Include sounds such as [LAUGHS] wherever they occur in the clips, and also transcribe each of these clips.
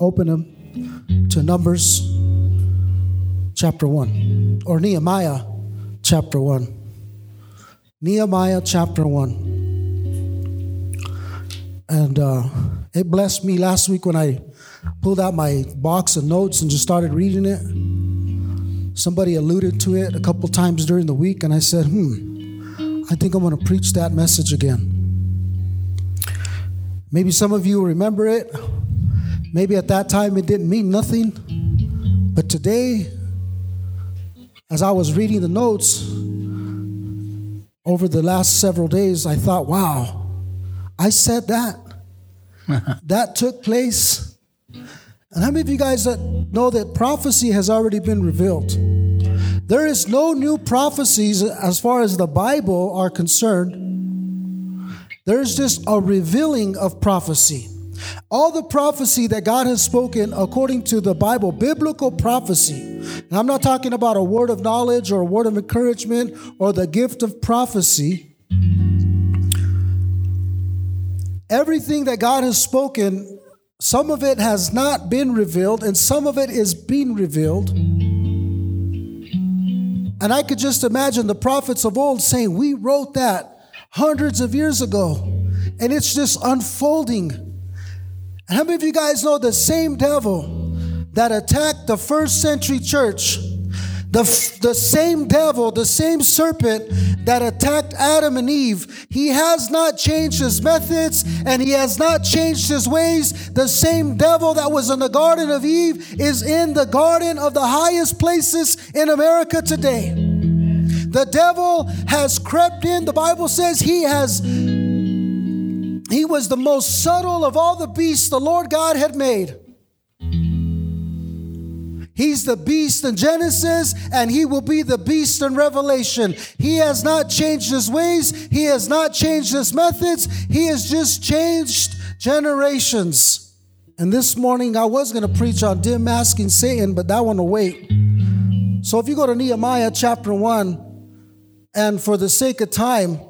open them to Numbers chapter 1 or Nehemiah chapter 1. Nehemiah chapter 1. And uh, it blessed me last week when I pulled out my box of notes and just started reading it. Somebody alluded to it a couple times during the week, and I said, hmm, I think I'm going to preach that message again. Maybe some of you remember it. Maybe at that time it didn't mean nothing. But today, as I was reading the notes over the last several days, I thought, wow, I said that. [LAUGHS] that took place. And how many of you guys that know that prophecy has already been revealed? There is no new prophecies as far as the Bible are concerned. There's just a revealing of prophecy. All the prophecy that God has spoken according to the Bible, biblical prophecy. And I'm not talking about a word of knowledge or a word of encouragement or the gift of prophecy. Everything that God has spoken, some of it has not been revealed and some of it is being revealed. And I could just imagine the prophets of old saying, We wrote that hundreds of years ago. And it's just unfolding. And how many of you guys know the same devil that attacked the first century church? The, the same devil, the same serpent that attacked Adam and Eve, he has not changed his methods and he has not changed his ways. The same devil that was in the Garden of Eve is in the garden of the highest places in America today. The devil has crept in. The Bible says he has he was the most subtle of all the beasts the Lord God had made. He's the beast in Genesis, and he will be the beast in Revelation. He has not changed his ways, he has not changed his methods, he has just changed generations. And this morning I was going to preach on dim masking Satan, but that one will wait. So if you go to Nehemiah chapter 1, and for the sake of time,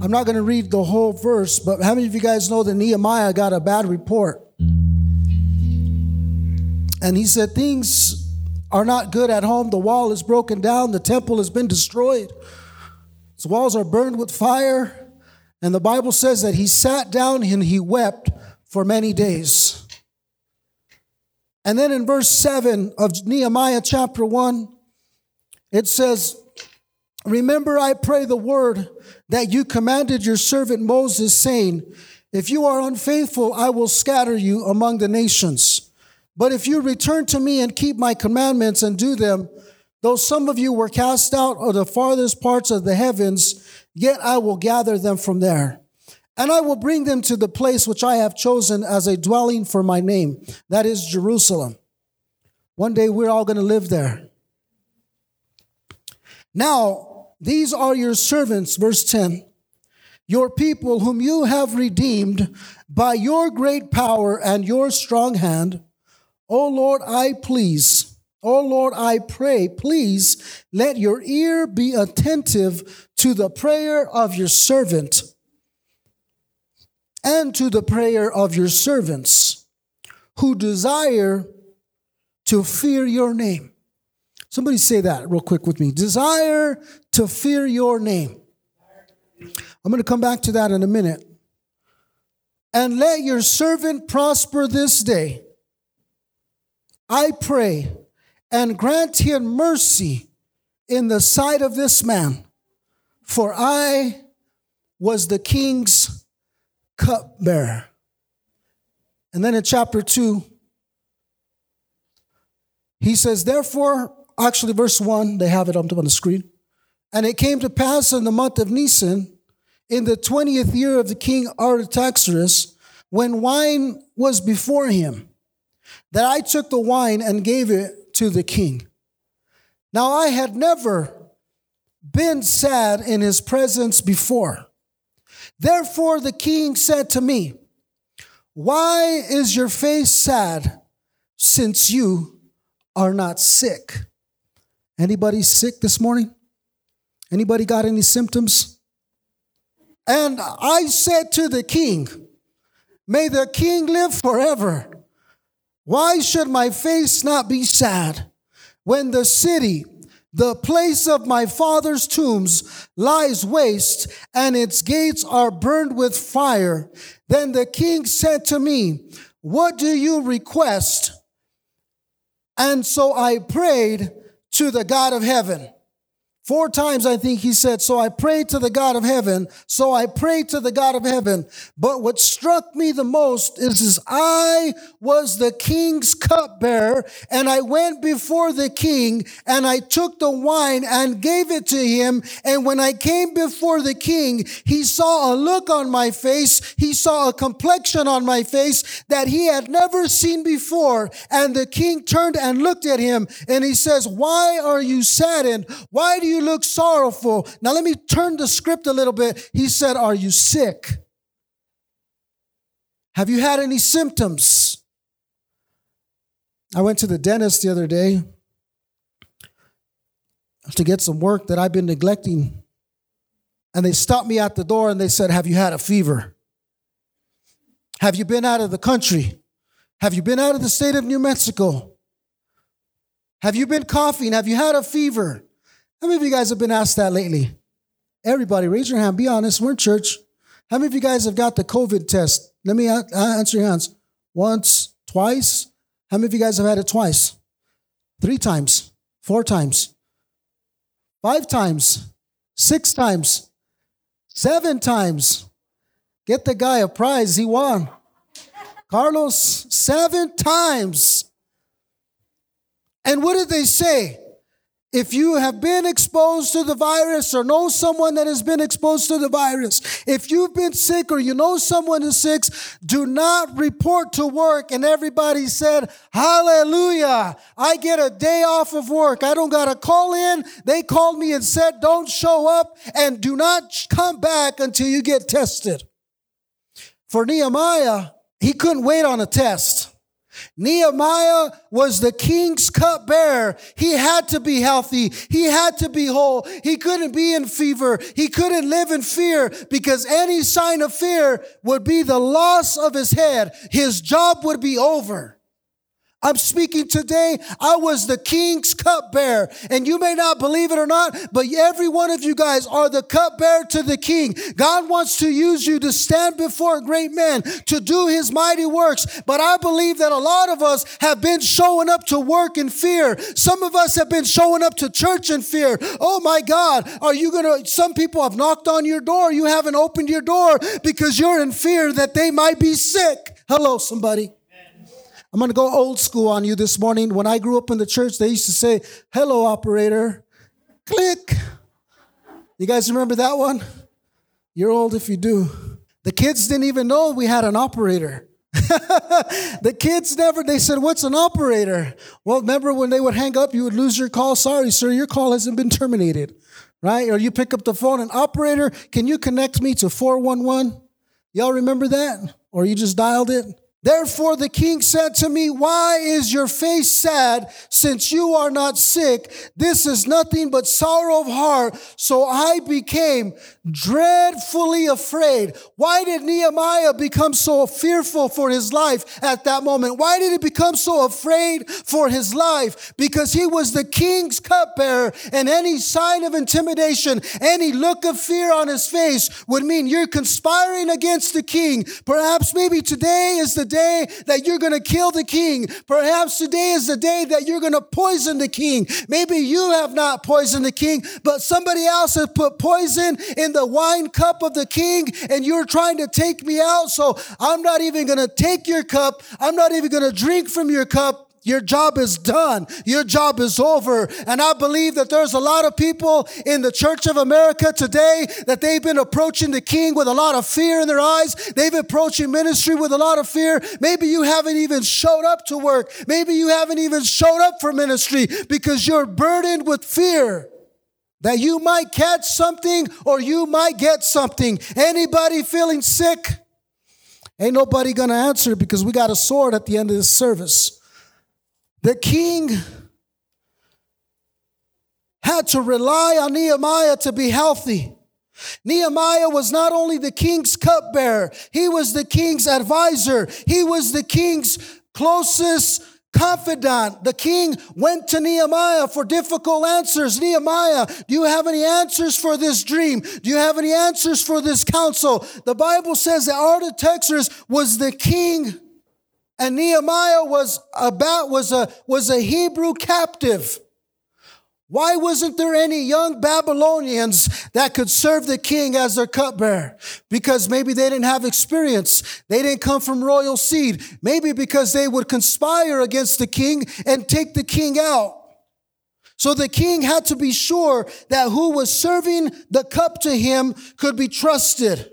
I'm not going to read the whole verse, but how many of you guys know that Nehemiah got a bad report? And he said, Things are not good at home. The wall is broken down, the temple has been destroyed, its walls are burned with fire. And the Bible says that he sat down and he wept for many days. And then in verse 7 of Nehemiah chapter 1, it says, Remember, I pray the word that you commanded your servant Moses, saying, If you are unfaithful, I will scatter you among the nations. But if you return to me and keep my commandments and do them, though some of you were cast out of the farthest parts of the heavens, yet I will gather them from there. And I will bring them to the place which I have chosen as a dwelling for my name, that is Jerusalem. One day we're all going to live there. Now, these are your servants, verse 10, your people whom you have redeemed by your great power and your strong hand. O Lord, I please, O Lord, I pray, please let your ear be attentive to the prayer of your servant and to the prayer of your servants who desire to fear your name. Somebody say that real quick with me. Desire to fear your name. I'm going to come back to that in a minute. And let your servant prosper this day. I pray and grant him mercy in the sight of this man, for I was the king's cupbearer. And then in chapter 2, he says, Therefore, actually, verse 1, they have it up on the screen. And it came to pass in the month of Nisan, in the 20th year of the king Artaxerxes, when wine was before him, that I took the wine and gave it to the king. Now I had never been sad in his presence before. Therefore the king said to me, Why is your face sad since you are not sick? Anybody sick this morning? Anybody got any symptoms? And I said to the king, May the king live forever. Why should my face not be sad when the city, the place of my father's tombs, lies waste and its gates are burned with fire? Then the king said to me, What do you request? And so I prayed to the God of heaven. Four times I think he said, So I prayed to the God of heaven. So I prayed to the God of heaven. But what struck me the most is, is I was the king's cupbearer and I went before the king and I took the wine and gave it to him. And when I came before the king, he saw a look on my face. He saw a complexion on my face that he had never seen before. And the king turned and looked at him and he says, Why are you saddened? Why do you you look sorrowful. Now, let me turn the script a little bit. He said, Are you sick? Have you had any symptoms? I went to the dentist the other day to get some work that I've been neglecting. And they stopped me at the door and they said, Have you had a fever? Have you been out of the country? Have you been out of the state of New Mexico? Have you been coughing? Have you had a fever? How many of you guys have been asked that lately? Everybody, raise your hand. Be honest. We're in church. How many of you guys have got the COVID test? Let me answer your hands. Once, twice. How many of you guys have had it twice? Three times, four times, five times, six times, seven times. Get the guy a prize. He won. Carlos, seven times. And what did they say? If you have been exposed to the virus or know someone that has been exposed to the virus, if you've been sick or you know someone who's sick, do not report to work. And everybody said, Hallelujah. I get a day off of work. I don't got to call in. They called me and said, Don't show up and do not come back until you get tested. For Nehemiah, he couldn't wait on a test. Nehemiah was the king's cupbearer. He had to be healthy. He had to be whole. He couldn't be in fever. He couldn't live in fear because any sign of fear would be the loss of his head. His job would be over. I'm speaking today. I was the king's cupbearer. And you may not believe it or not, but every one of you guys are the cupbearer to the king. God wants to use you to stand before a great men, to do his mighty works. But I believe that a lot of us have been showing up to work in fear. Some of us have been showing up to church in fear. Oh my God, are you going to, some people have knocked on your door. You haven't opened your door because you're in fear that they might be sick. Hello, somebody. I'm going to go old school on you this morning. When I grew up in the church, they used to say, Hello, operator. Click. You guys remember that one? You're old if you do. The kids didn't even know we had an operator. [LAUGHS] the kids never, they said, What's an operator? Well, remember when they would hang up, you would lose your call. Sorry, sir, your call hasn't been terminated, right? Or you pick up the phone and, Operator, can you connect me to 411? Y'all remember that? Or you just dialed it? Therefore, the king said to me, Why is your face sad since you are not sick? This is nothing but sorrow of heart. So I became dreadfully afraid. Why did Nehemiah become so fearful for his life at that moment? Why did he become so afraid for his life? Because he was the king's cupbearer, and any sign of intimidation, any look of fear on his face would mean you're conspiring against the king. Perhaps maybe today is the day that you're going to kill the king. Perhaps today is the day that you're going to poison the king. Maybe you have not poisoned the king, but somebody else has put poison in the wine cup of the king and you're trying to take me out. So I'm not even going to take your cup. I'm not even going to drink from your cup. Your job is done. Your job is over. And I believe that there's a lot of people in the Church of America today that they've been approaching the King with a lot of fear in their eyes. They've approaching ministry with a lot of fear. Maybe you haven't even showed up to work. Maybe you haven't even showed up for ministry because you're burdened with fear that you might catch something or you might get something. Anybody feeling sick? Ain't nobody gonna answer because we got a sword at the end of this service. The king had to rely on Nehemiah to be healthy. Nehemiah was not only the king's cupbearer, he was the king's advisor, he was the king's closest confidant. The king went to Nehemiah for difficult answers. Nehemiah, do you have any answers for this dream? Do you have any answers for this counsel? The Bible says that Artaxerxes was the king and Nehemiah was about was a was a Hebrew captive. Why wasn't there any young Babylonians that could serve the king as their cupbearer? Because maybe they didn't have experience. They didn't come from royal seed. Maybe because they would conspire against the king and take the king out. So the king had to be sure that who was serving the cup to him could be trusted.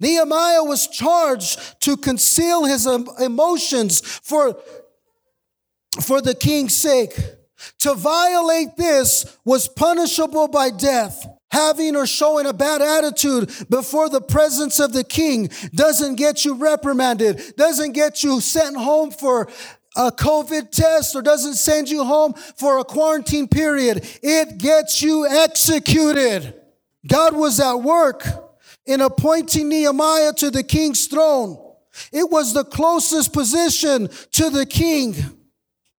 Nehemiah was charged to conceal his um, emotions for, for the king's sake. To violate this was punishable by death. Having or showing a bad attitude before the presence of the king doesn't get you reprimanded, doesn't get you sent home for a COVID test, or doesn't send you home for a quarantine period. It gets you executed. God was at work in appointing Nehemiah to the king's throne. It was the closest position to the king.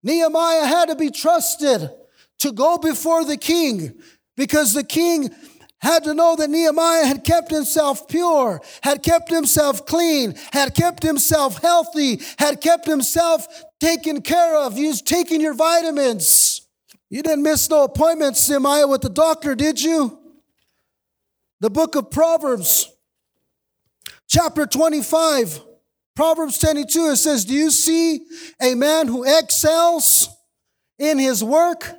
Nehemiah had to be trusted to go before the king because the king had to know that Nehemiah had kept himself pure, had kept himself clean, had kept himself healthy, had kept himself taken care of. Was taking your vitamins. You didn't miss no appointments, Nehemiah, with the doctor, did you? The book of Proverbs, chapter 25. Proverbs 22, it says, Do you see a man who excels in his work?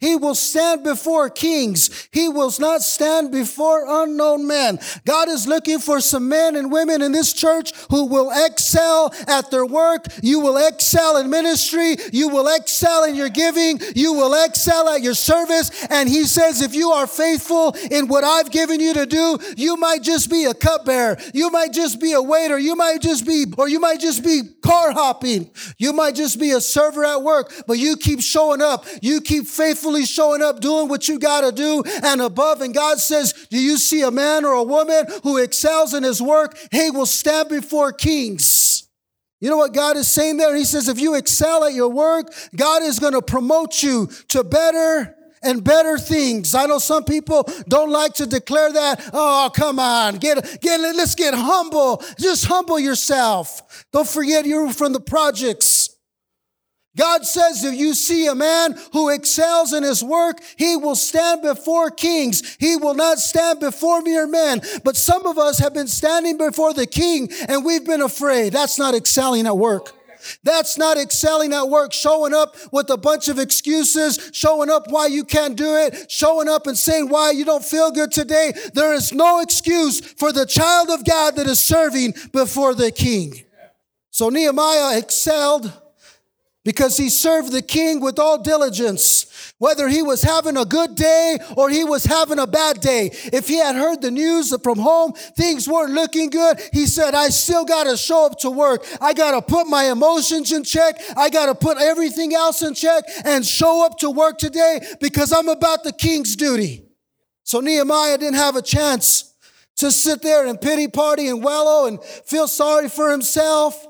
He will stand before kings. He will not stand before unknown men. God is looking for some men and women in this church who will excel at their work. You will excel in ministry. You will excel in your giving. You will excel at your service. And he says, if you are faithful in what I've given you to do, you might just be a cupbearer. You might just be a waiter. You might just be, or you might just be car hopping. You might just be a server at work, but you keep showing up. You keep faithful faithfully showing up, doing what you got to do and above. And God says, Do you see a man or a woman who excels in his work? He will stand before kings. You know what God is saying there? He says, if you excel at your work, God is going to promote you to better and better things. I know some people don't like to declare that. Oh, come on. Get, get, let's get humble. Just humble yourself. Don't forget you're from the projects. God says if you see a man who excels in his work, he will stand before kings. He will not stand before mere men. But some of us have been standing before the king and we've been afraid. That's not excelling at work. That's not excelling at work, showing up with a bunch of excuses, showing up why you can't do it, showing up and saying why you don't feel good today. There is no excuse for the child of God that is serving before the king. So Nehemiah excelled because he served the king with all diligence, whether he was having a good day or he was having a bad day. If he had heard the news from home, things weren't looking good, he said, I still got to show up to work. I got to put my emotions in check. I got to put everything else in check and show up to work today because I'm about the king's duty. So Nehemiah didn't have a chance to sit there and pity party and wallow and feel sorry for himself.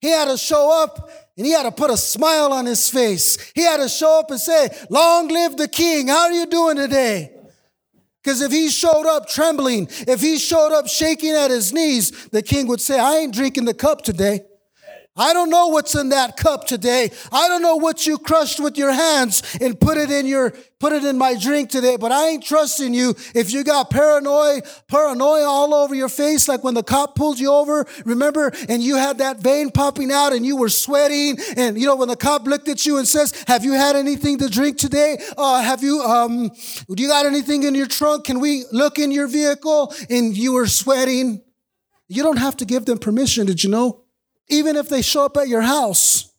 He had to show up and he had to put a smile on his face. He had to show up and say, Long live the king. How are you doing today? Because if he showed up trembling, if he showed up shaking at his knees, the king would say, I ain't drinking the cup today. I don't know what's in that cup today. I don't know what you crushed with your hands and put it in your put it in my drink today, but I ain't trusting you if you got paranoia, paranoia all over your face like when the cop pulled you over, remember, and you had that vein popping out and you were sweating and you know when the cop looked at you and says, "Have you had anything to drink today? Uh, have you um do you got anything in your trunk? Can we look in your vehicle?" And you were sweating. You don't have to give them permission, did you know? Even if they show up at your house.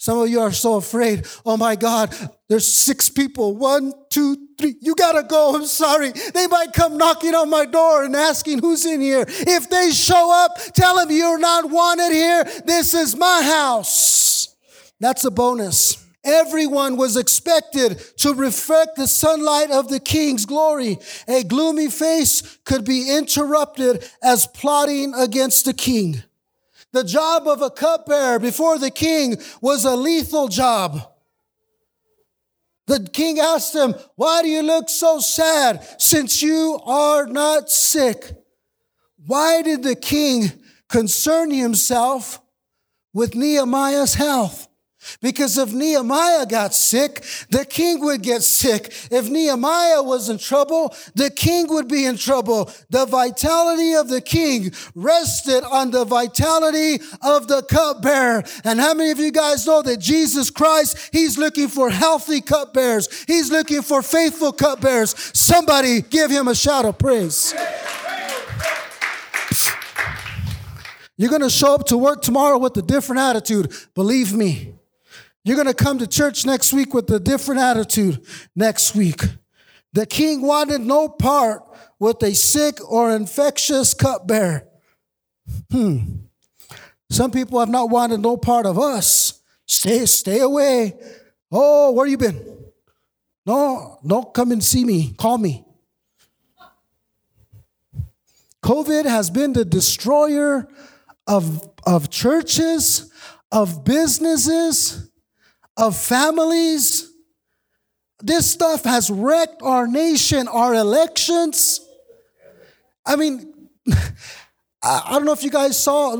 Some of you are so afraid. Oh my God, there's six people. One, two, three. You gotta go. I'm sorry. They might come knocking on my door and asking who's in here. If they show up, tell them you're not wanted here. This is my house. That's a bonus. Everyone was expected to reflect the sunlight of the king's glory. A gloomy face could be interrupted as plotting against the king. The job of a cupbearer before the king was a lethal job. The king asked him, Why do you look so sad since you are not sick? Why did the king concern himself with Nehemiah's health? Because if Nehemiah got sick, the king would get sick. If Nehemiah was in trouble, the king would be in trouble. The vitality of the king rested on the vitality of the cupbearer. And how many of you guys know that Jesus Christ, he's looking for healthy cupbearers. He's looking for faithful cupbearers. Somebody give him a shout of praise. You're going to show up to work tomorrow with a different attitude. Believe me. You're going to come to church next week with a different attitude next week. The king wanted no part with a sick or infectious cupbearer. Hmm. Some people have not wanted no part of us. Stay, stay away. Oh, where you been? No, don't come and see me. Call me. COVID has been the destroyer of, of churches, of businesses, of families. This stuff has wrecked our nation, our elections. I mean, [LAUGHS] I don't know if you guys saw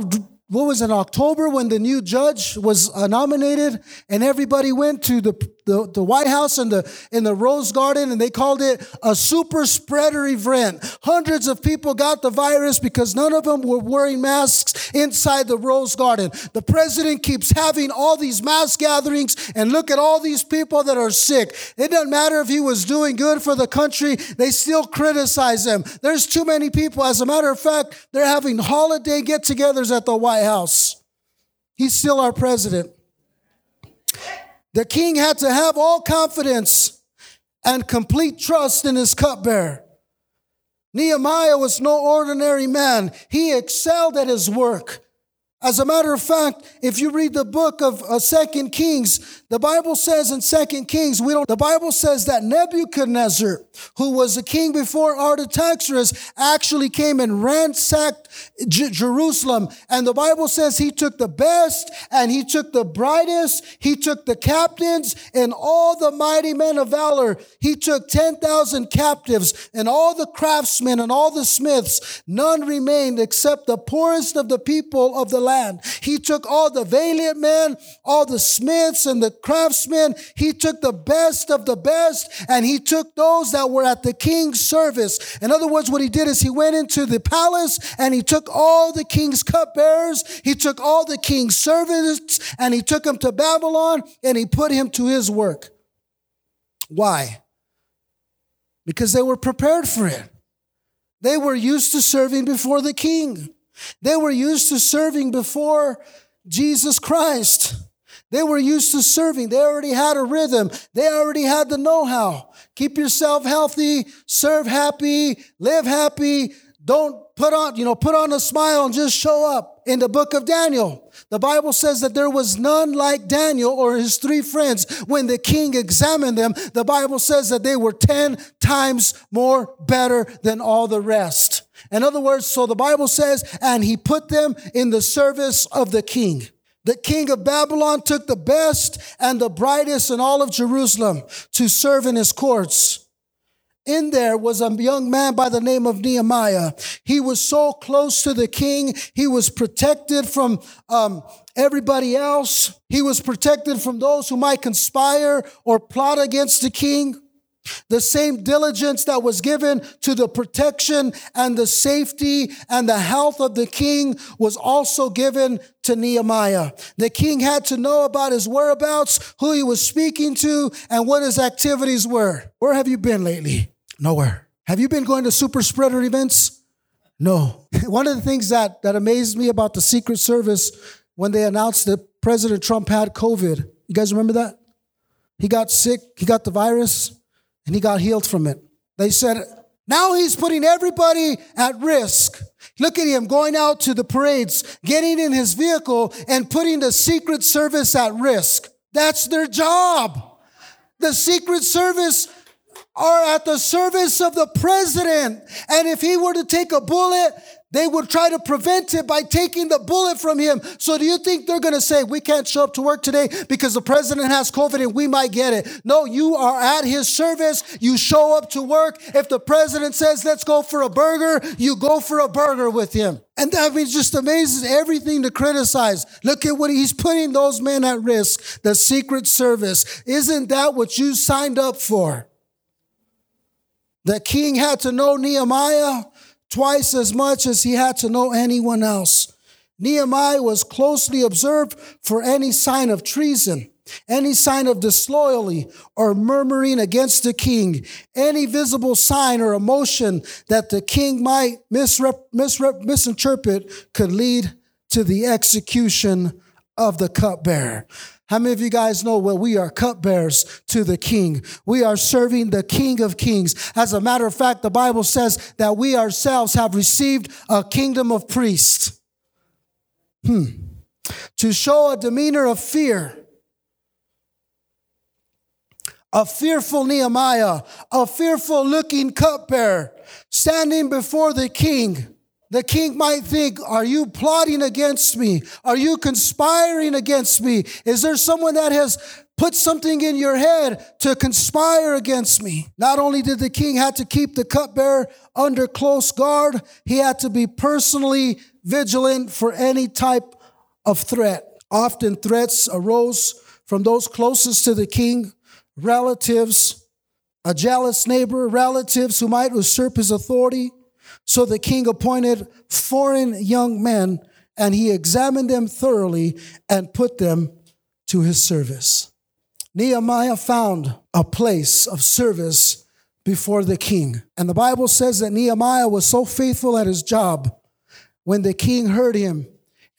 what was in October when the new judge was nominated and everybody went to the, the, the, White House and the, in the Rose Garden and they called it a super spreader event. Hundreds of people got the virus because none of them were wearing masks inside the Rose Garden. The president keeps having all these mass gatherings and look at all these people that are sick. It doesn't matter if he was doing good for the country, they still criticize him. There's too many people. As a matter of fact, they're having holiday get togethers at the White White House. He's still our president. The king had to have all confidence and complete trust in his cupbearer. Nehemiah was no ordinary man. He excelled at his work. As a matter of fact, if you read the book of uh, Second Kings, the Bible says in Second Kings, we don't. The Bible says that Nebuchadnezzar, who was the king before Artaxerxes, actually came and ransacked J- Jerusalem, and the Bible says he took the best and he took the brightest. He took the captains and all the mighty men of valor. He took ten thousand captives and all the craftsmen and all the smiths. None remained except the poorest of the people of the land. He took all the valiant men, all the smiths and the craftsmen. He took the best of the best and he took those that were at the king's service. In other words, what he did is he went into the palace and he took all the king's cupbearers. He took all the king's servants and he took them to Babylon and he put him to his work. Why? Because they were prepared for it. They were used to serving before the king. They were used to serving before Jesus Christ. They were used to serving. They already had a rhythm. They already had the know how. Keep yourself healthy, serve happy, live happy. Don't put on, you know, put on a smile and just show up. In the book of Daniel, the Bible says that there was none like Daniel or his three friends. When the king examined them, the Bible says that they were 10 times more better than all the rest. In other words, so the Bible says, and he put them in the service of the king. The king of Babylon took the best and the brightest in all of Jerusalem to serve in his courts. In there was a young man by the name of Nehemiah. He was so close to the king. He was protected from um, everybody else. He was protected from those who might conspire or plot against the king. The same diligence that was given to the protection and the safety and the health of the king was also given to Nehemiah. The king had to know about his whereabouts, who he was speaking to, and what his activities were. Where have you been lately? Nowhere. Have you been going to super spreader events? No. [LAUGHS] One of the things that, that amazed me about the Secret Service when they announced that President Trump had COVID, you guys remember that? He got sick, he got the virus and he got healed from it. They said, now he's putting everybody at risk. Look at him going out to the parades, getting in his vehicle, and putting the Secret Service at risk. That's their job. The Secret Service are at the service of the president. And if he were to take a bullet, they would try to prevent it by taking the bullet from him. So do you think they're going to say, we can't show up to work today because the president has COVID and we might get it? No, you are at his service. You show up to work. If the president says, let's go for a burger, you go for a burger with him. And that means just amazes everything to criticize. Look at what he's putting those men at risk. The Secret Service. Isn't that what you signed up for? The king had to know Nehemiah twice as much as he had to know anyone else. Nehemiah was closely observed for any sign of treason, any sign of disloyalty or murmuring against the king, any visible sign or emotion that the king might misrep- misrep- misinterpret could lead to the execution of the cupbearer. How many of you guys know well we are cupbearers to the king? We are serving the king of kings. As a matter of fact, the Bible says that we ourselves have received a kingdom of priests. Hmm. To show a demeanor of fear. A fearful Nehemiah, a fearful looking cupbearer standing before the king the king might think, Are you plotting against me? Are you conspiring against me? Is there someone that has put something in your head to conspire against me? Not only did the king have to keep the cupbearer under close guard, he had to be personally vigilant for any type of threat. Often threats arose from those closest to the king, relatives, a jealous neighbor, relatives who might usurp his authority so the king appointed foreign young men, and he examined them thoroughly and put them to his service. Nehemiah found a place of service before the king. And the Bible says that Nehemiah was so faithful at his job when the king heard him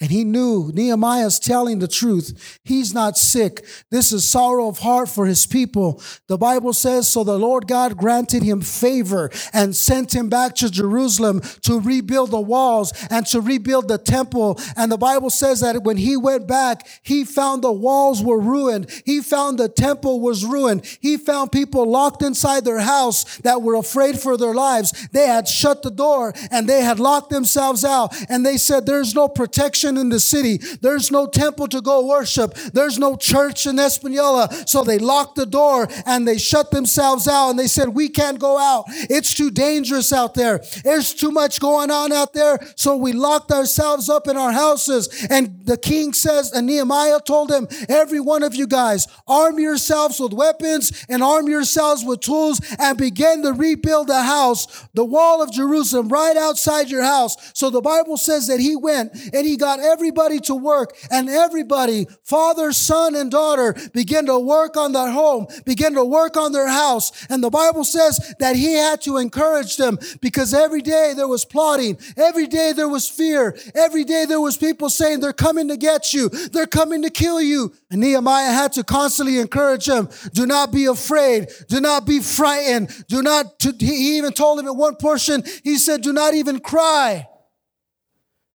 and he knew Nehemiah's telling the truth. He's not sick. This is sorrow of heart for his people. The Bible says, so the Lord God granted him favor and sent him back to Jerusalem to rebuild the walls and to rebuild the temple. And the Bible says that when he went back, he found the walls were ruined. He found the temple was ruined. He found people locked inside their house that were afraid for their lives. They had shut the door and they had locked themselves out. And they said, there's no protection in the city. There's no temple to go worship. There's no church in Espanola. So they locked the door and they shut themselves out and they said, we can't go out. It's too dangerous out there. There's too much going on out there. So we locked ourselves up in our houses. And the king says, and Nehemiah told him, every one of you guys, arm yourselves with weapons and arm yourselves with tools and begin to rebuild the house, the wall of Jerusalem right outside your house. So the Bible says that he went and he got everybody to work and everybody, father, son, and daughter, begin to work on their home, begin to work on their house. And the Bible says that he had to encourage them because every day there was plotting. Every day there was fear. Every day there was people saying they're coming to get you. They're coming to kill you. And Nehemiah had to constantly encourage them. Do not be afraid. Do not be frightened. Do not, he even told him in one portion, he said, do not even cry.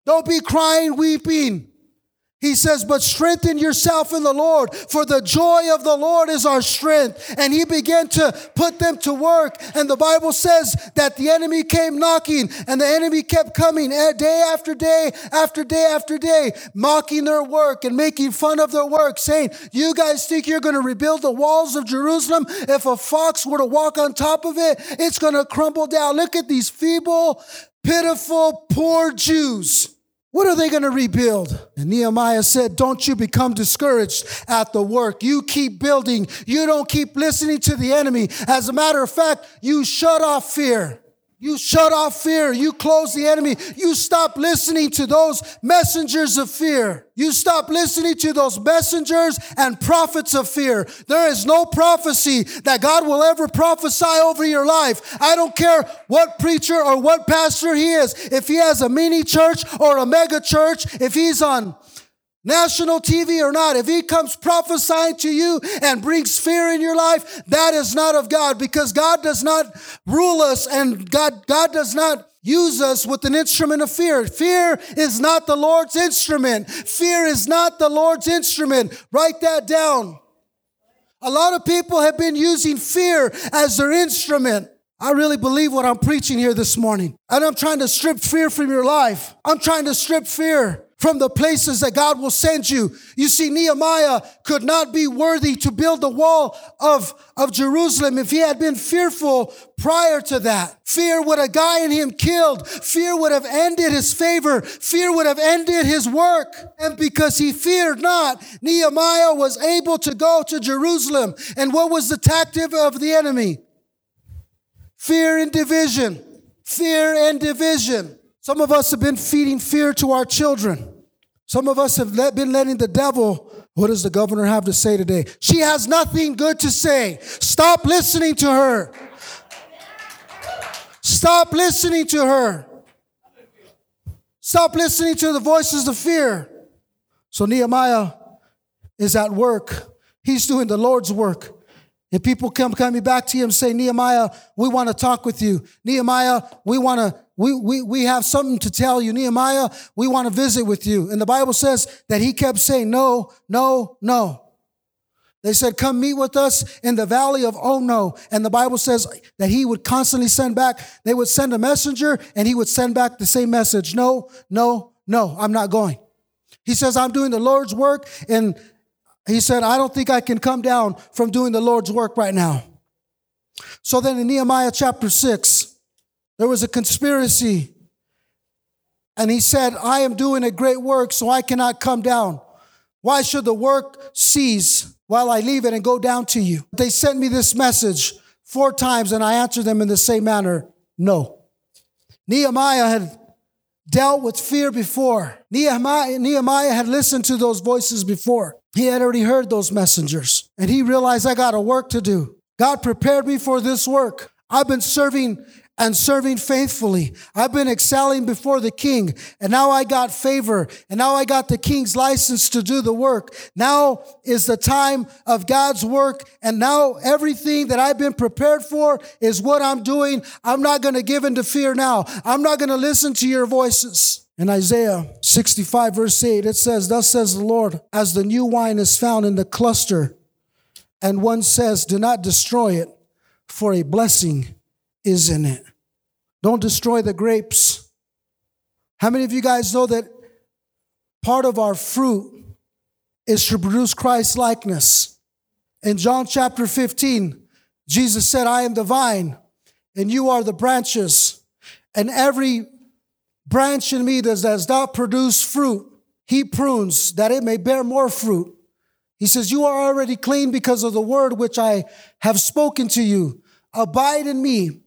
Don't be crying, weeping. He says, but strengthen yourself in the Lord, for the joy of the Lord is our strength. And he began to put them to work. And the Bible says that the enemy came knocking, and the enemy kept coming eh, day after day after day after day, mocking their work and making fun of their work, saying, You guys think you're going to rebuild the walls of Jerusalem? If a fox were to walk on top of it, it's going to crumble down. Look at these feeble, pitiful, poor Jews. What are they going to rebuild? And Nehemiah said, Don't you become discouraged at the work. You keep building. You don't keep listening to the enemy. As a matter of fact, you shut off fear. You shut off fear. You close the enemy. You stop listening to those messengers of fear. You stop listening to those messengers and prophets of fear. There is no prophecy that God will ever prophesy over your life. I don't care what preacher or what pastor he is. If he has a mini church or a mega church, if he's on national TV or not, if he comes prophesying to you and brings fear in your life, that is not of God because God does not rule us and God, God does not use us with an instrument of fear. Fear is not the Lord's instrument. Fear is not the Lord's instrument. Write that down. A lot of people have been using fear as their instrument. I really believe what I'm preaching here this morning. And I'm trying to strip fear from your life. I'm trying to strip fear from the places that God will send you. You see, Nehemiah could not be worthy to build the wall of, of Jerusalem if he had been fearful prior to that. Fear would have gotten him killed. Fear would have ended his favor. Fear would have ended his work. And because he feared not, Nehemiah was able to go to Jerusalem. And what was the tactic of the enemy? Fear and division. Fear and division. Some of us have been feeding fear to our children. Some of us have let, been letting the devil, what does the governor have to say today? She has nothing good to say. Stop listening to her. Stop listening to her. Stop listening to the voices of fear. So Nehemiah is at work. He's doing the Lord's work. And people come coming back to him and say, Nehemiah, we want to talk with you. Nehemiah, we want to we, we, we have something to tell you. Nehemiah, we want to visit with you. And the Bible says that he kept saying, no, no, no. They said, come meet with us in the valley of Ono. And the Bible says that he would constantly send back, they would send a messenger and he would send back the same message. No, no, no, I'm not going. He says, I'm doing the Lord's work. And he said, I don't think I can come down from doing the Lord's work right now. So then in Nehemiah chapter six, there was a conspiracy. And he said, I am doing a great work, so I cannot come down. Why should the work cease while I leave it and go down to you? They sent me this message four times, and I answered them in the same manner no. Nehemiah had dealt with fear before. Nehemiah, Nehemiah had listened to those voices before. He had already heard those messengers, and he realized I got a work to do. God prepared me for this work. I've been serving and serving faithfully. I've been excelling before the king and now I got favor and now I got the king's license to do the work. Now is the time of God's work and now everything that I've been prepared for is what I'm doing. I'm not going to give in to fear now. I'm not going to listen to your voices. In Isaiah 65 verse 8, it says, Thus says the Lord, as the new wine is found in the cluster, and one says, Do not destroy it, for a blessing is in it. Don't destroy the grapes. How many of you guys know that part of our fruit is to produce Christ likeness? In John chapter 15, Jesus said, I am the vine, and you are the branches. And every branch in me that does not produce fruit, he prunes that it may bear more fruit. He says, You are already clean because of the word which I have spoken to you. Abide in me,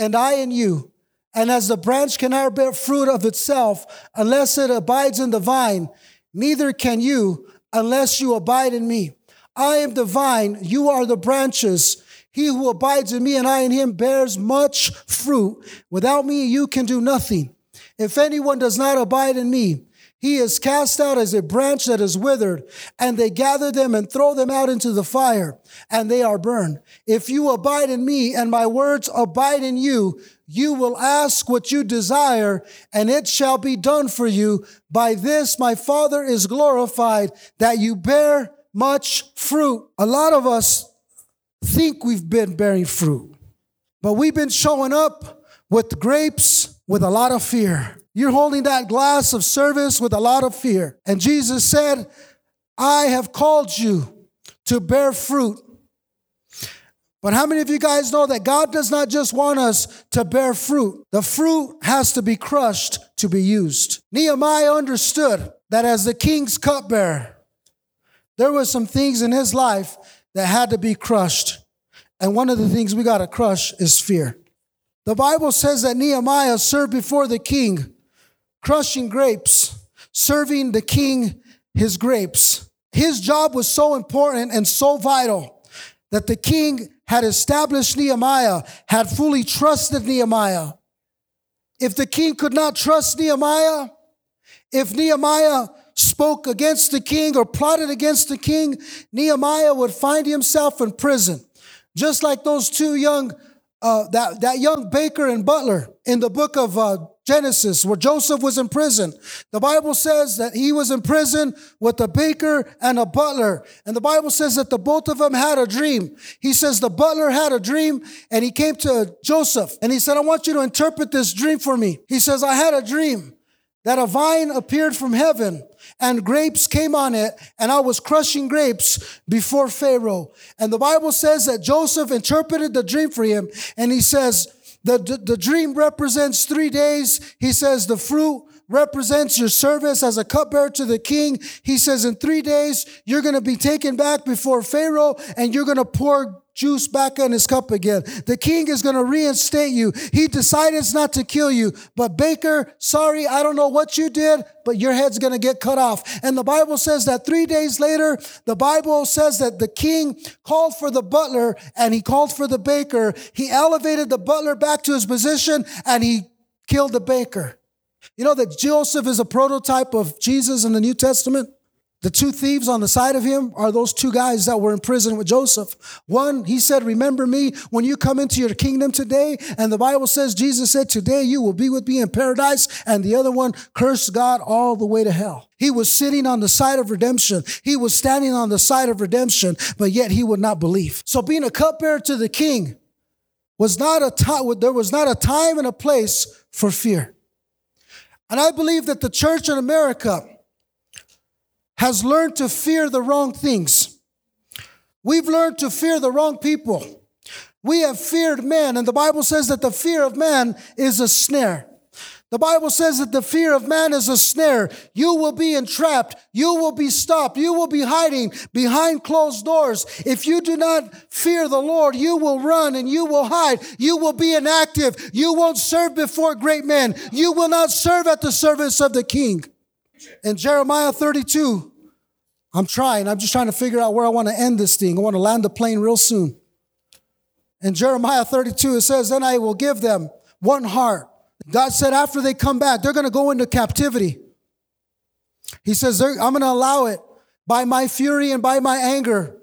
and I in you. And as the branch cannot bear fruit of itself unless it abides in the vine, neither can you unless you abide in me. I am the vine, you are the branches. He who abides in me and I in him bears much fruit. Without me, you can do nothing. If anyone does not abide in me, he is cast out as a branch that is withered, and they gather them and throw them out into the fire, and they are burned. If you abide in me and my words abide in you, you will ask what you desire, and it shall be done for you. By this my Father is glorified, that you bear much fruit. A lot of us think we've been bearing fruit, but we've been showing up with grapes with a lot of fear. You're holding that glass of service with a lot of fear. And Jesus said, I have called you to bear fruit. But how many of you guys know that God does not just want us to bear fruit? The fruit has to be crushed to be used. Nehemiah understood that as the king's cupbearer, there were some things in his life that had to be crushed. And one of the things we got to crush is fear. The Bible says that Nehemiah served before the king crushing grapes, serving the king his grapes. His job was so important and so vital that the king had established Nehemiah, had fully trusted Nehemiah. If the king could not trust Nehemiah, if Nehemiah spoke against the king or plotted against the king, Nehemiah would find himself in prison. Just like those two young, uh, that, that young baker and butler in the book of uh, Genesis, where Joseph was in prison. The Bible says that he was in prison with a baker and a butler. And the Bible says that the both of them had a dream. He says the butler had a dream and he came to Joseph and he said, I want you to interpret this dream for me. He says, I had a dream that a vine appeared from heaven and grapes came on it and I was crushing grapes before Pharaoh. And the Bible says that Joseph interpreted the dream for him and he says, the, the, the dream represents three days. He says the fruit represents your service as a cupbearer to the king. He says in three days, you're going to be taken back before Pharaoh and you're going to pour juice back in his cup again. The king is going to reinstate you. He decided not to kill you. But Baker, sorry, I don't know what you did, but your head's going to get cut off. And the Bible says that three days later, the Bible says that the king called for the butler and he called for the baker. He elevated the butler back to his position and he killed the baker. You know that Joseph is a prototype of Jesus in the New Testament? The two thieves on the side of him are those two guys that were in prison with Joseph. One, he said, Remember me when you come into your kingdom today. And the Bible says, Jesus said, Today you will be with me in paradise. And the other one cursed God all the way to hell. He was sitting on the side of redemption. He was standing on the side of redemption, but yet he would not believe. So being a cupbearer to the king was not a time, there was not a time and a place for fear. And I believe that the church in America, has learned to fear the wrong things. We've learned to fear the wrong people. We have feared men, and the Bible says that the fear of man is a snare. The Bible says that the fear of man is a snare. You will be entrapped. You will be stopped. You will be hiding behind closed doors. If you do not fear the Lord, you will run and you will hide. You will be inactive. You won't serve before great men. You will not serve at the service of the king. In Jeremiah 32, I'm trying. I'm just trying to figure out where I want to end this thing. I want to land the plane real soon. In Jeremiah 32, it says, Then I will give them one heart. God said, after they come back, they're going to go into captivity. He says, I'm going to allow it by my fury and by my anger.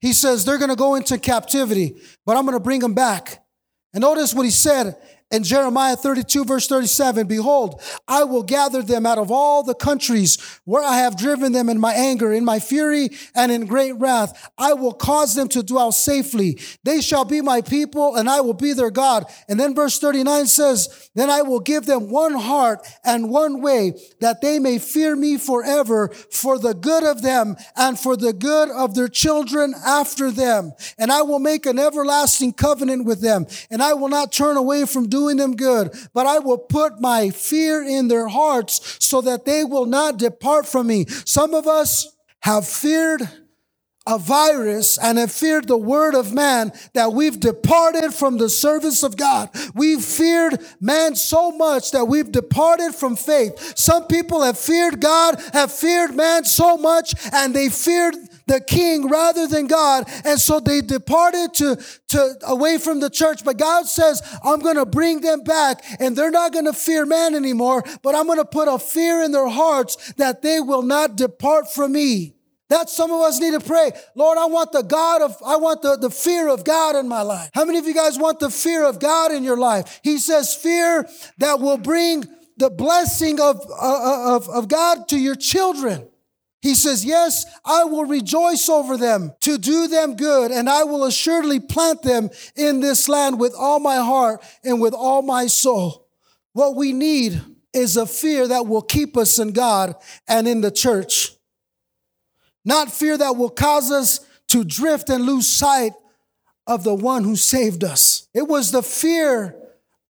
He says, they're going to go into captivity, but I'm going to bring them back. And notice what he said in Jeremiah 32, verse 37, behold, I will gather them out of all the countries where I have driven them in my anger, in my fury, and in great wrath. I will cause them to dwell safely. They shall be my people, and I will be their God. And then verse 39 says, Then I will give them one heart and one way, that they may fear me forever, for the good of them and for the good of their children after them. And I will make an everlasting covenant with them, and I will not turn away from doing doing them good, but I will put my fear in their hearts so that they will not depart from me. Some of us have feared a virus and have feared the word of man that we've departed from the service of God. We've feared man so much that we've departed from faith. Some people have feared God, have feared man so much, and they feared the king rather than God. And so they departed to, to away from the church. But God says, I'm going to bring them back and they're not going to fear man anymore, but I'm going to put a fear in their hearts that they will not depart from me. That some of us need to pray. Lord, I want the God of, I want the, the fear of God in my life. How many of you guys want the fear of God in your life? He says fear that will bring the blessing of, uh, of, of God to your children. He says, Yes, I will rejoice over them to do them good, and I will assuredly plant them in this land with all my heart and with all my soul. What we need is a fear that will keep us in God and in the church. Not fear that will cause us to drift and lose sight of the one who saved us. It was the fear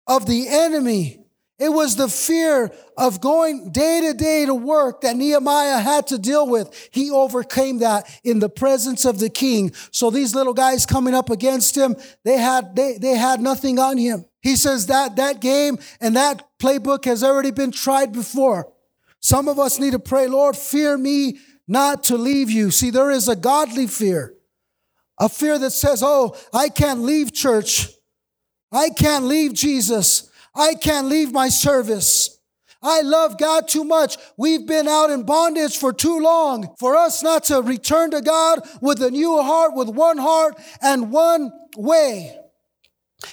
of the enemy it was the fear of going day to day to work that Nehemiah had to deal with. He overcame that in the presence of the king. So these little guys coming up against him, they had, they, they had nothing on him. He says that that game and that playbook has already been tried before. Some of us need to pray, Lord, fear me not to leave you. See, there is a godly fear, a fear that says, Oh, I can't leave church. I can't leave Jesus. I can't leave my service. I love God too much. We've been out in bondage for too long for us not to return to God with a new heart, with one heart and one way.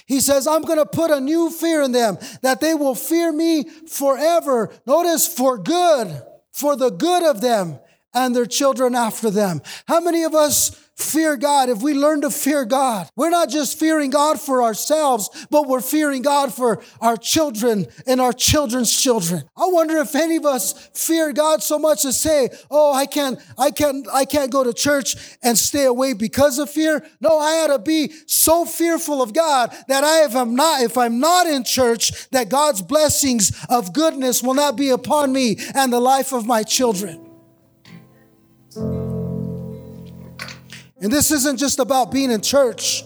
He says, I'm going to put a new fear in them that they will fear me forever. Notice for good, for the good of them and their children after them. How many of us fear God? If we learn to fear God, we're not just fearing God for ourselves, but we're fearing God for our children and our children's children. I wonder if any of us fear God so much to say, "Oh, I can't, I can't, I can't go to church and stay away because of fear." No, I ought to be so fearful of God that I, if I'm not, if I'm not in church, that God's blessings of goodness will not be upon me and the life of my children. And this isn't just about being in church.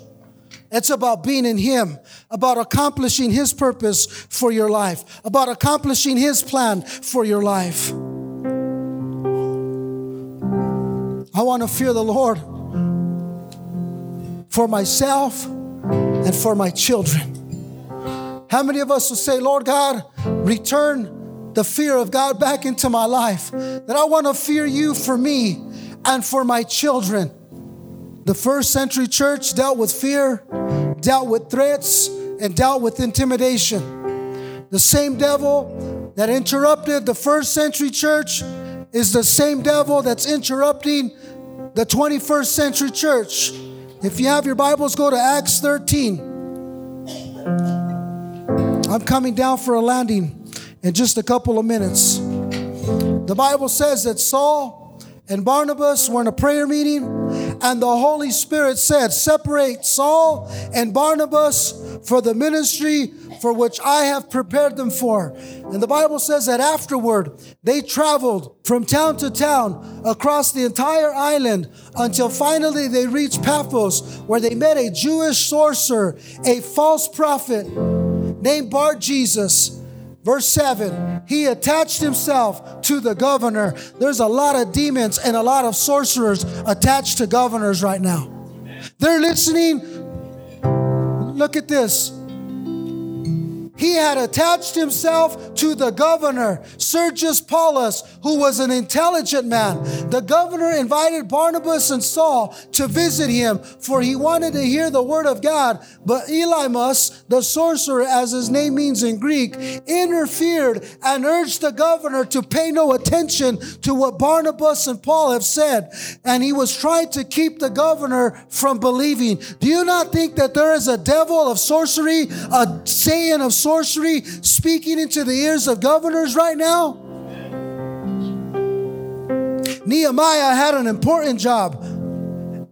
It's about being in Him, about accomplishing His purpose for your life, about accomplishing His plan for your life. I want to fear the Lord for myself and for my children. How many of us will say, Lord God, return the fear of God back into my life? That I want to fear you for me and for my children. The first century church dealt with fear, dealt with threats, and dealt with intimidation. The same devil that interrupted the first century church is the same devil that's interrupting the 21st century church. If you have your Bibles, go to Acts 13. I'm coming down for a landing in just a couple of minutes. The Bible says that Saul and Barnabas were in a prayer meeting, and the Holy Spirit said, Separate Saul and Barnabas for the ministry for which I have prepared them for. And the Bible says that afterward, they traveled from town to town across the entire island until finally they reached Paphos, where they met a Jewish sorcerer, a false prophet named Bar Jesus Verse 7 He attached himself to the governor. There's a lot of demons and a lot of sorcerers attached to governors right now. They're listening. Look at this. He had attached himself to the governor, Sergius Paulus, who was an intelligent man. The governor invited Barnabas and Saul to visit him, for he wanted to hear the word of God. But Elymas, the sorcerer, as his name means in Greek, interfered and urged the governor to pay no attention to what Barnabas and Paul have said. And he was trying to keep the governor from believing. Do you not think that there is a devil of sorcery, a Satan of sorcery? Sorcery speaking into the ears of governors right now? Nehemiah had an important job.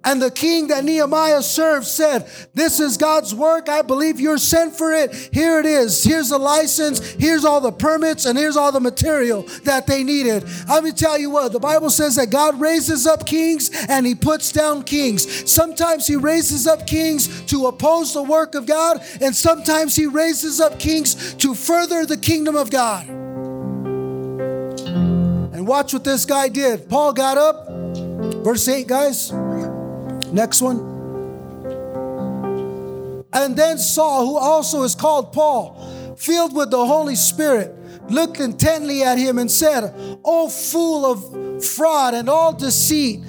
And the king that Nehemiah served said, This is God's work. I believe you're sent for it. Here it is. Here's the license. Here's all the permits. And here's all the material that they needed. Let me tell you what, the Bible says that God raises up kings and he puts down kings. Sometimes he raises up kings to oppose the work of God, and sometimes he raises up kings to further the kingdom of God. And watch what this guy did. Paul got up, verse 8, guys. Next one. And then Saul, who also is called Paul, filled with the Holy Spirit, looked intently at him and said, O fool of fraud and all deceit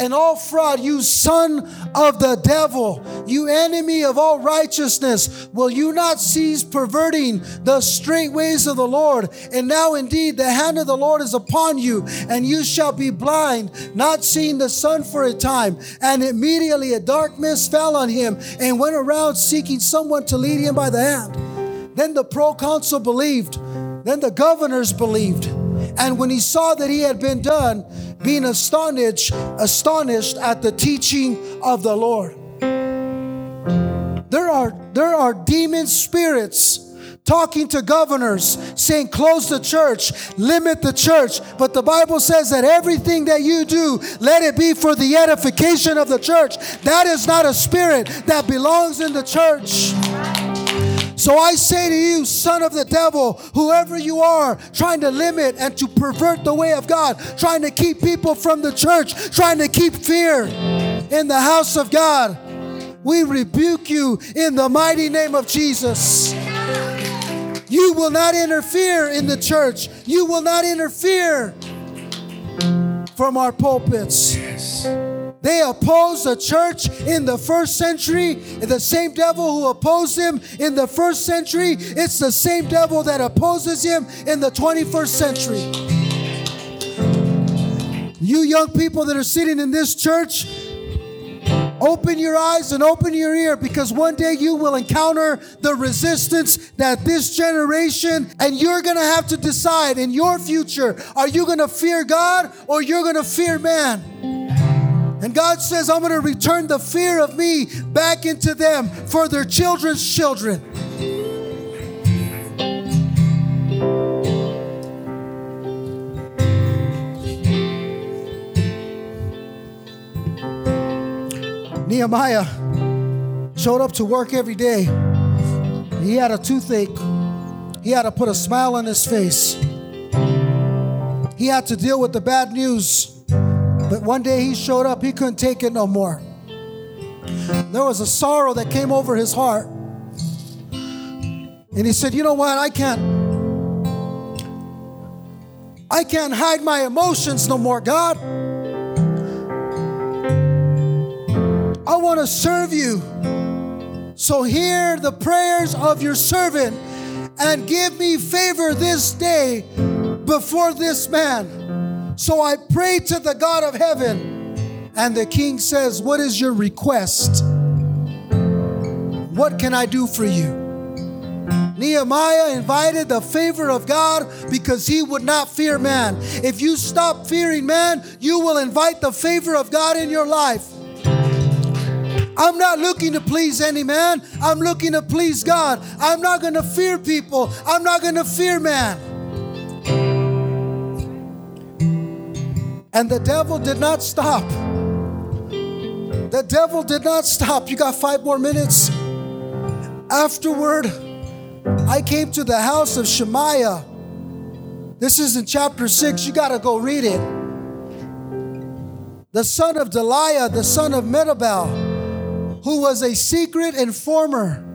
and all fraud, you son of the devil, you enemy of all righteousness, will you not cease perverting the straight ways of the Lord? And now indeed the hand of the Lord is upon you, and you shall be blind, not seeing the sun for a time. And immediately a dark mist fell on him and went around seeking someone to lead him by the hand. Then the proconsul believed, then the governors believed. And when he saw that he had been done, being astonished, astonished at the teaching of the Lord. There are, there are demon spirits talking to governors saying close the church limit the church. But the bible says that everything that you do let it be for the edification of the church. That is not a spirit that belongs in the church so I say to you, son of the devil, whoever you are, trying to limit and to pervert the way of God, trying to keep people from the church, trying to keep fear in the house of God, we rebuke you in the mighty name of Jesus. You will not interfere in the church. You will not interfere from our pulpits. They opposed the church in the first century. The same devil who opposed him in the first century, it's the same devil that opposes him in the 21st century. You young people that are sitting in this church, Open your eyes and open your ear because one day you will encounter the resistance that this generation, and you're going to have to decide in your future are you going to fear God or you're going to fear man? And God says, I'm going to return the fear of me back into them for their children's children. Nehemiah showed up to work every day. He had a toothache. He had to put a smile on his face. He had to deal with the bad news. But one day he showed up, he couldn't take it no more. There was a sorrow that came over his heart. And he said, You know what? I can't. I can't hide my emotions no more, God. I want to serve you. So hear the prayers of your servant and give me favor this day before this man. So I pray to the God of heaven. And the king says, What is your request? What can I do for you? Nehemiah invited the favor of God because he would not fear man. If you stop fearing man, you will invite the favor of God in your life. I'm not looking to please any man. I'm looking to please God. I'm not going to fear people. I'm not going to fear man. And the devil did not stop. The devil did not stop. You got five more minutes. Afterward, I came to the house of Shemaiah. This is in chapter 6. You got to go read it. The son of Delaiah, the son of Mehetabel who was a secret informer.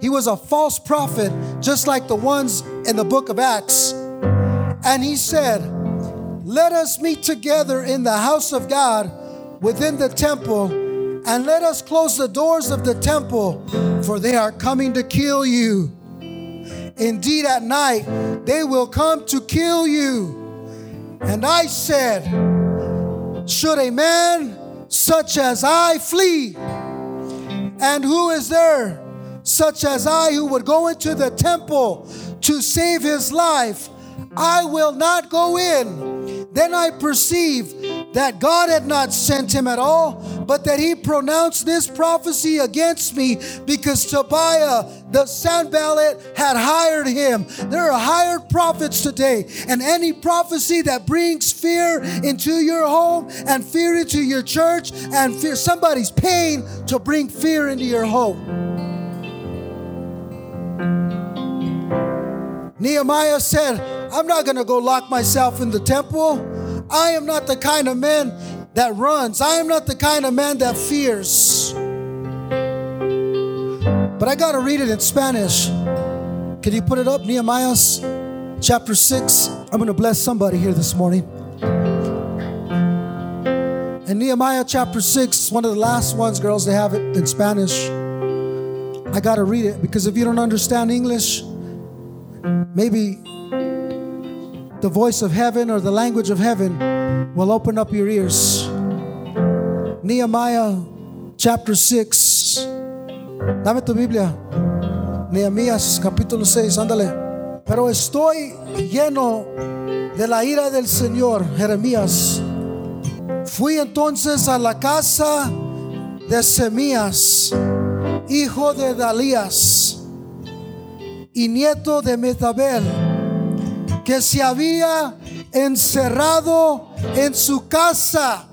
He was a false prophet, just like the ones in the book of Acts. And he said, Let us meet together in the house of God within the temple, and let us close the doors of the temple, for they are coming to kill you. Indeed, at night they will come to kill you. And I said, Should a man such as I flee? And who is there, such as I, who would go into the temple to save his life? I will not go in. Then I perceived that God had not sent him at all, but that he pronounced this prophecy against me because Tobiah the Sanballat had hired him. There are hired prophets today, and any prophecy that brings fear into your home and fear into your church and fear somebody's pain to bring fear into your home. Nehemiah said, I'm not going to go lock myself in the temple. I am not the kind of man that runs. I am not the kind of man that fears. But I got to read it in Spanish. Can you put it up? Nehemiah chapter 6. I'm going to bless somebody here this morning. And Nehemiah chapter 6, one of the last ones, girls, they have it in Spanish. I got to read it because if you don't understand English, maybe the voice of heaven or the language of heaven will open up your ears. Nehemiah chapter 6. Dame tu Biblia. Nehemías capítulo 6, ándale. Pero estoy lleno de la ira del Señor, Jeremías. Fui entonces a la casa de Semías, hijo de Dalías y nieto de Metabel, que se había encerrado en su casa.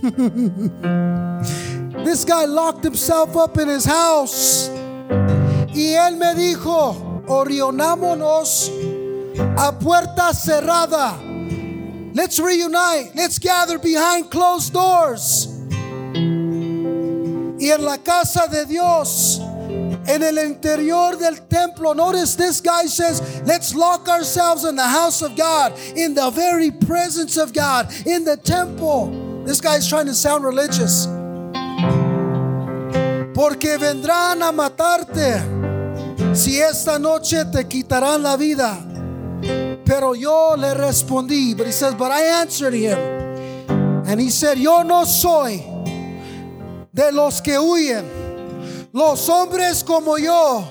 [LAUGHS] This guy locked himself up in his house. Y él me dijo, orionámonos a puerta cerrada. Let's reunite. Let's gather behind closed doors. Y en la casa de Dios, en el interior del templo. Notice this guy says, let's lock ourselves in the house of God, in the very presence of God, in the temple. This guy is trying to sound religious. Porque vendrán a matarte si esta noche te quitarán la vida. Pero yo le respondí, but he says, but I answered him. And he said, yo no soy de los que huyen. Los hombres como yo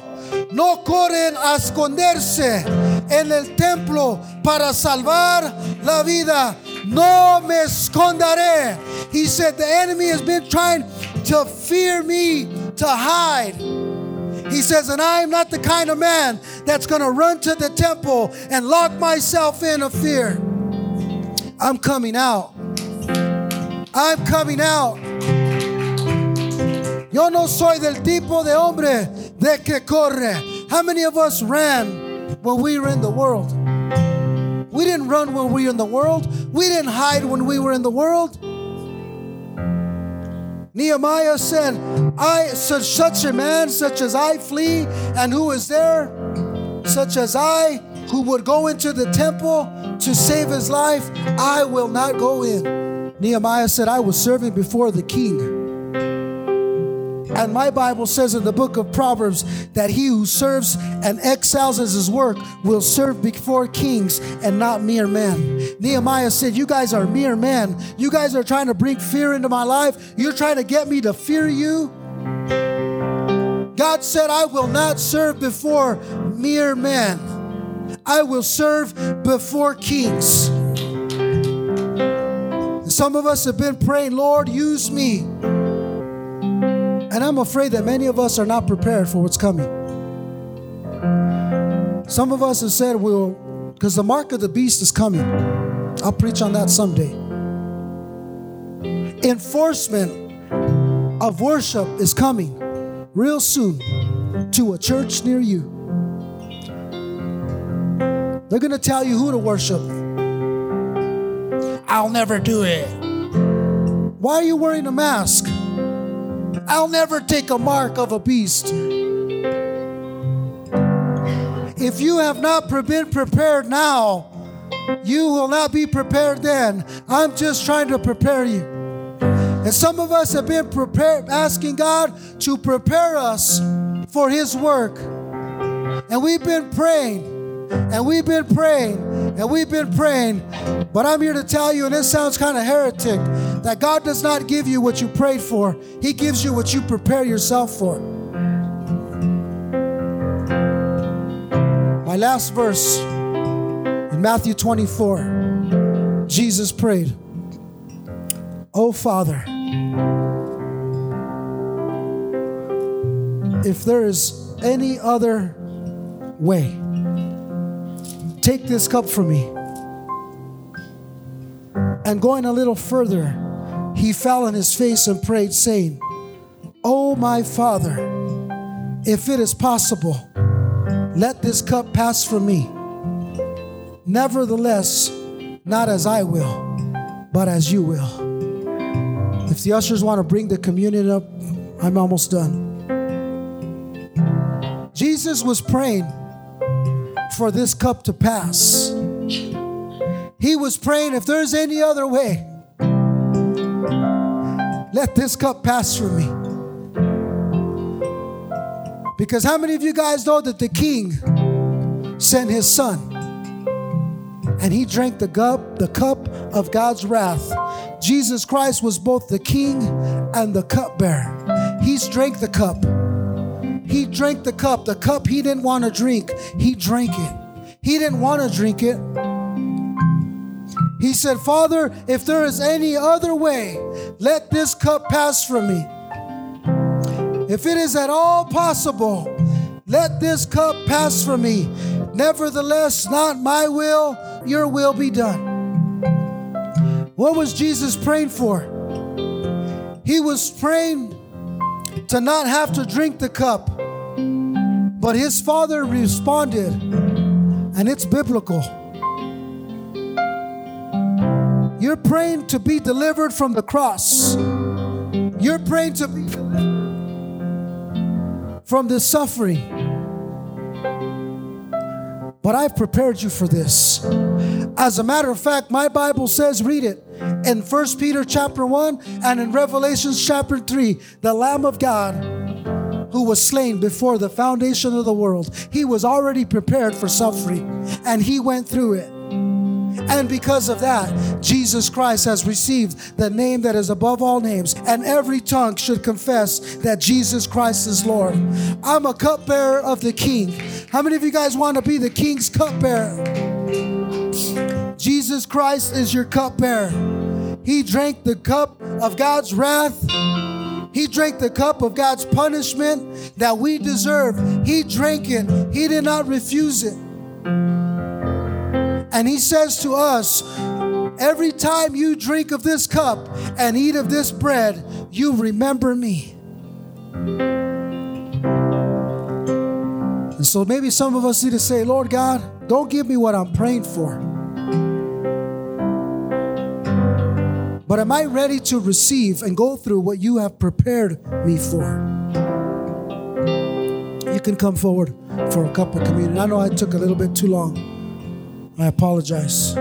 no corren a esconderse en el templo para salvar la vida. No me esconderé. He said, the enemy has been trying to fear me, to hide. He says, and I am not the kind of man that's going to run to the temple and lock myself in of fear. I'm coming out. I'm coming out. Yo no soy del tipo de hombre de que corre. How many of us ran when we were in the world? We didn't run when we were in the world. We didn't hide when we were in the world. Nehemiah said, I such such a man such as I flee, and who is there? Such as I, who would go into the temple to save his life, I will not go in. Nehemiah said, I was serving before the king. And my Bible says in the book of Proverbs that he who serves and excels as his work will serve before kings and not mere men. Nehemiah said, You guys are mere men. You guys are trying to bring fear into my life. You're trying to get me to fear you. God said, I will not serve before mere men. I will serve before kings. Some of us have been praying, Lord, use me. And I'm afraid that many of us are not prepared for what's coming. Some of us have said, well, because the mark of the beast is coming. I'll preach on that someday. Enforcement of worship is coming real soon to a church near you. They're going to tell you who to worship. I'll never do it. Why are you wearing a mask? I'll never take a mark of a beast. If you have not been prepared now, you will not be prepared then. I'm just trying to prepare you. And some of us have been prepared, asking God to prepare us for His work. And we've been praying, and we've been praying, and we've been praying. But I'm here to tell you, and this sounds kind of heretic, that God does not give you what you prayed for, He gives you what you prepare yourself for. My last verse in Matthew 24, Jesus prayed, Oh Father, if there is any other way, take this cup from me. And going a little further, he fell on his face and prayed, saying, Oh, my Father, if it is possible, let this cup pass from me. Nevertheless, not as I will, but as you will. If the ushers want to bring the communion up, I'm almost done. Jesus was praying for this cup to pass. He was praying, if there's any other way, let this cup pass from me. Because how many of you guys know that the king sent his son and he drank the cup, the cup of God's wrath? Jesus Christ was both the king and the cupbearer. He's drank the cup. He drank the cup, the cup he didn't want to drink. He drank it. He didn't want to drink it. He said, Father, if there is any other way, let this cup pass from me. If it is at all possible, let this cup pass from me. Nevertheless, not my will, your will be done. What was Jesus praying for? He was praying to not have to drink the cup. But his father responded, and it's biblical. You're praying to be delivered from the cross. You're praying to be delivered from this suffering. But I've prepared you for this. As a matter of fact, my Bible says, read it. in 1 Peter chapter 1 and in Revelations chapter 3, the Lamb of God who was slain before the foundation of the world. He was already prepared for suffering and he went through it. And because of that, Jesus Christ has received the name that is above all names, and every tongue should confess that Jesus Christ is Lord. I'm a cupbearer of the King. How many of you guys want to be the King's cupbearer? Jesus Christ is your cupbearer. He drank the cup of God's wrath. He drank the cup of God's punishment that we deserve. He drank it. He did not refuse it. And he says to us, Every time you drink of this cup and eat of this bread, you remember me. And so maybe some of us need to say, Lord God, don't give me what I'm praying for. But am I ready to receive and go through what you have prepared me for? You can come forward for a cup of communion. I know I took a little bit too long. I apologize.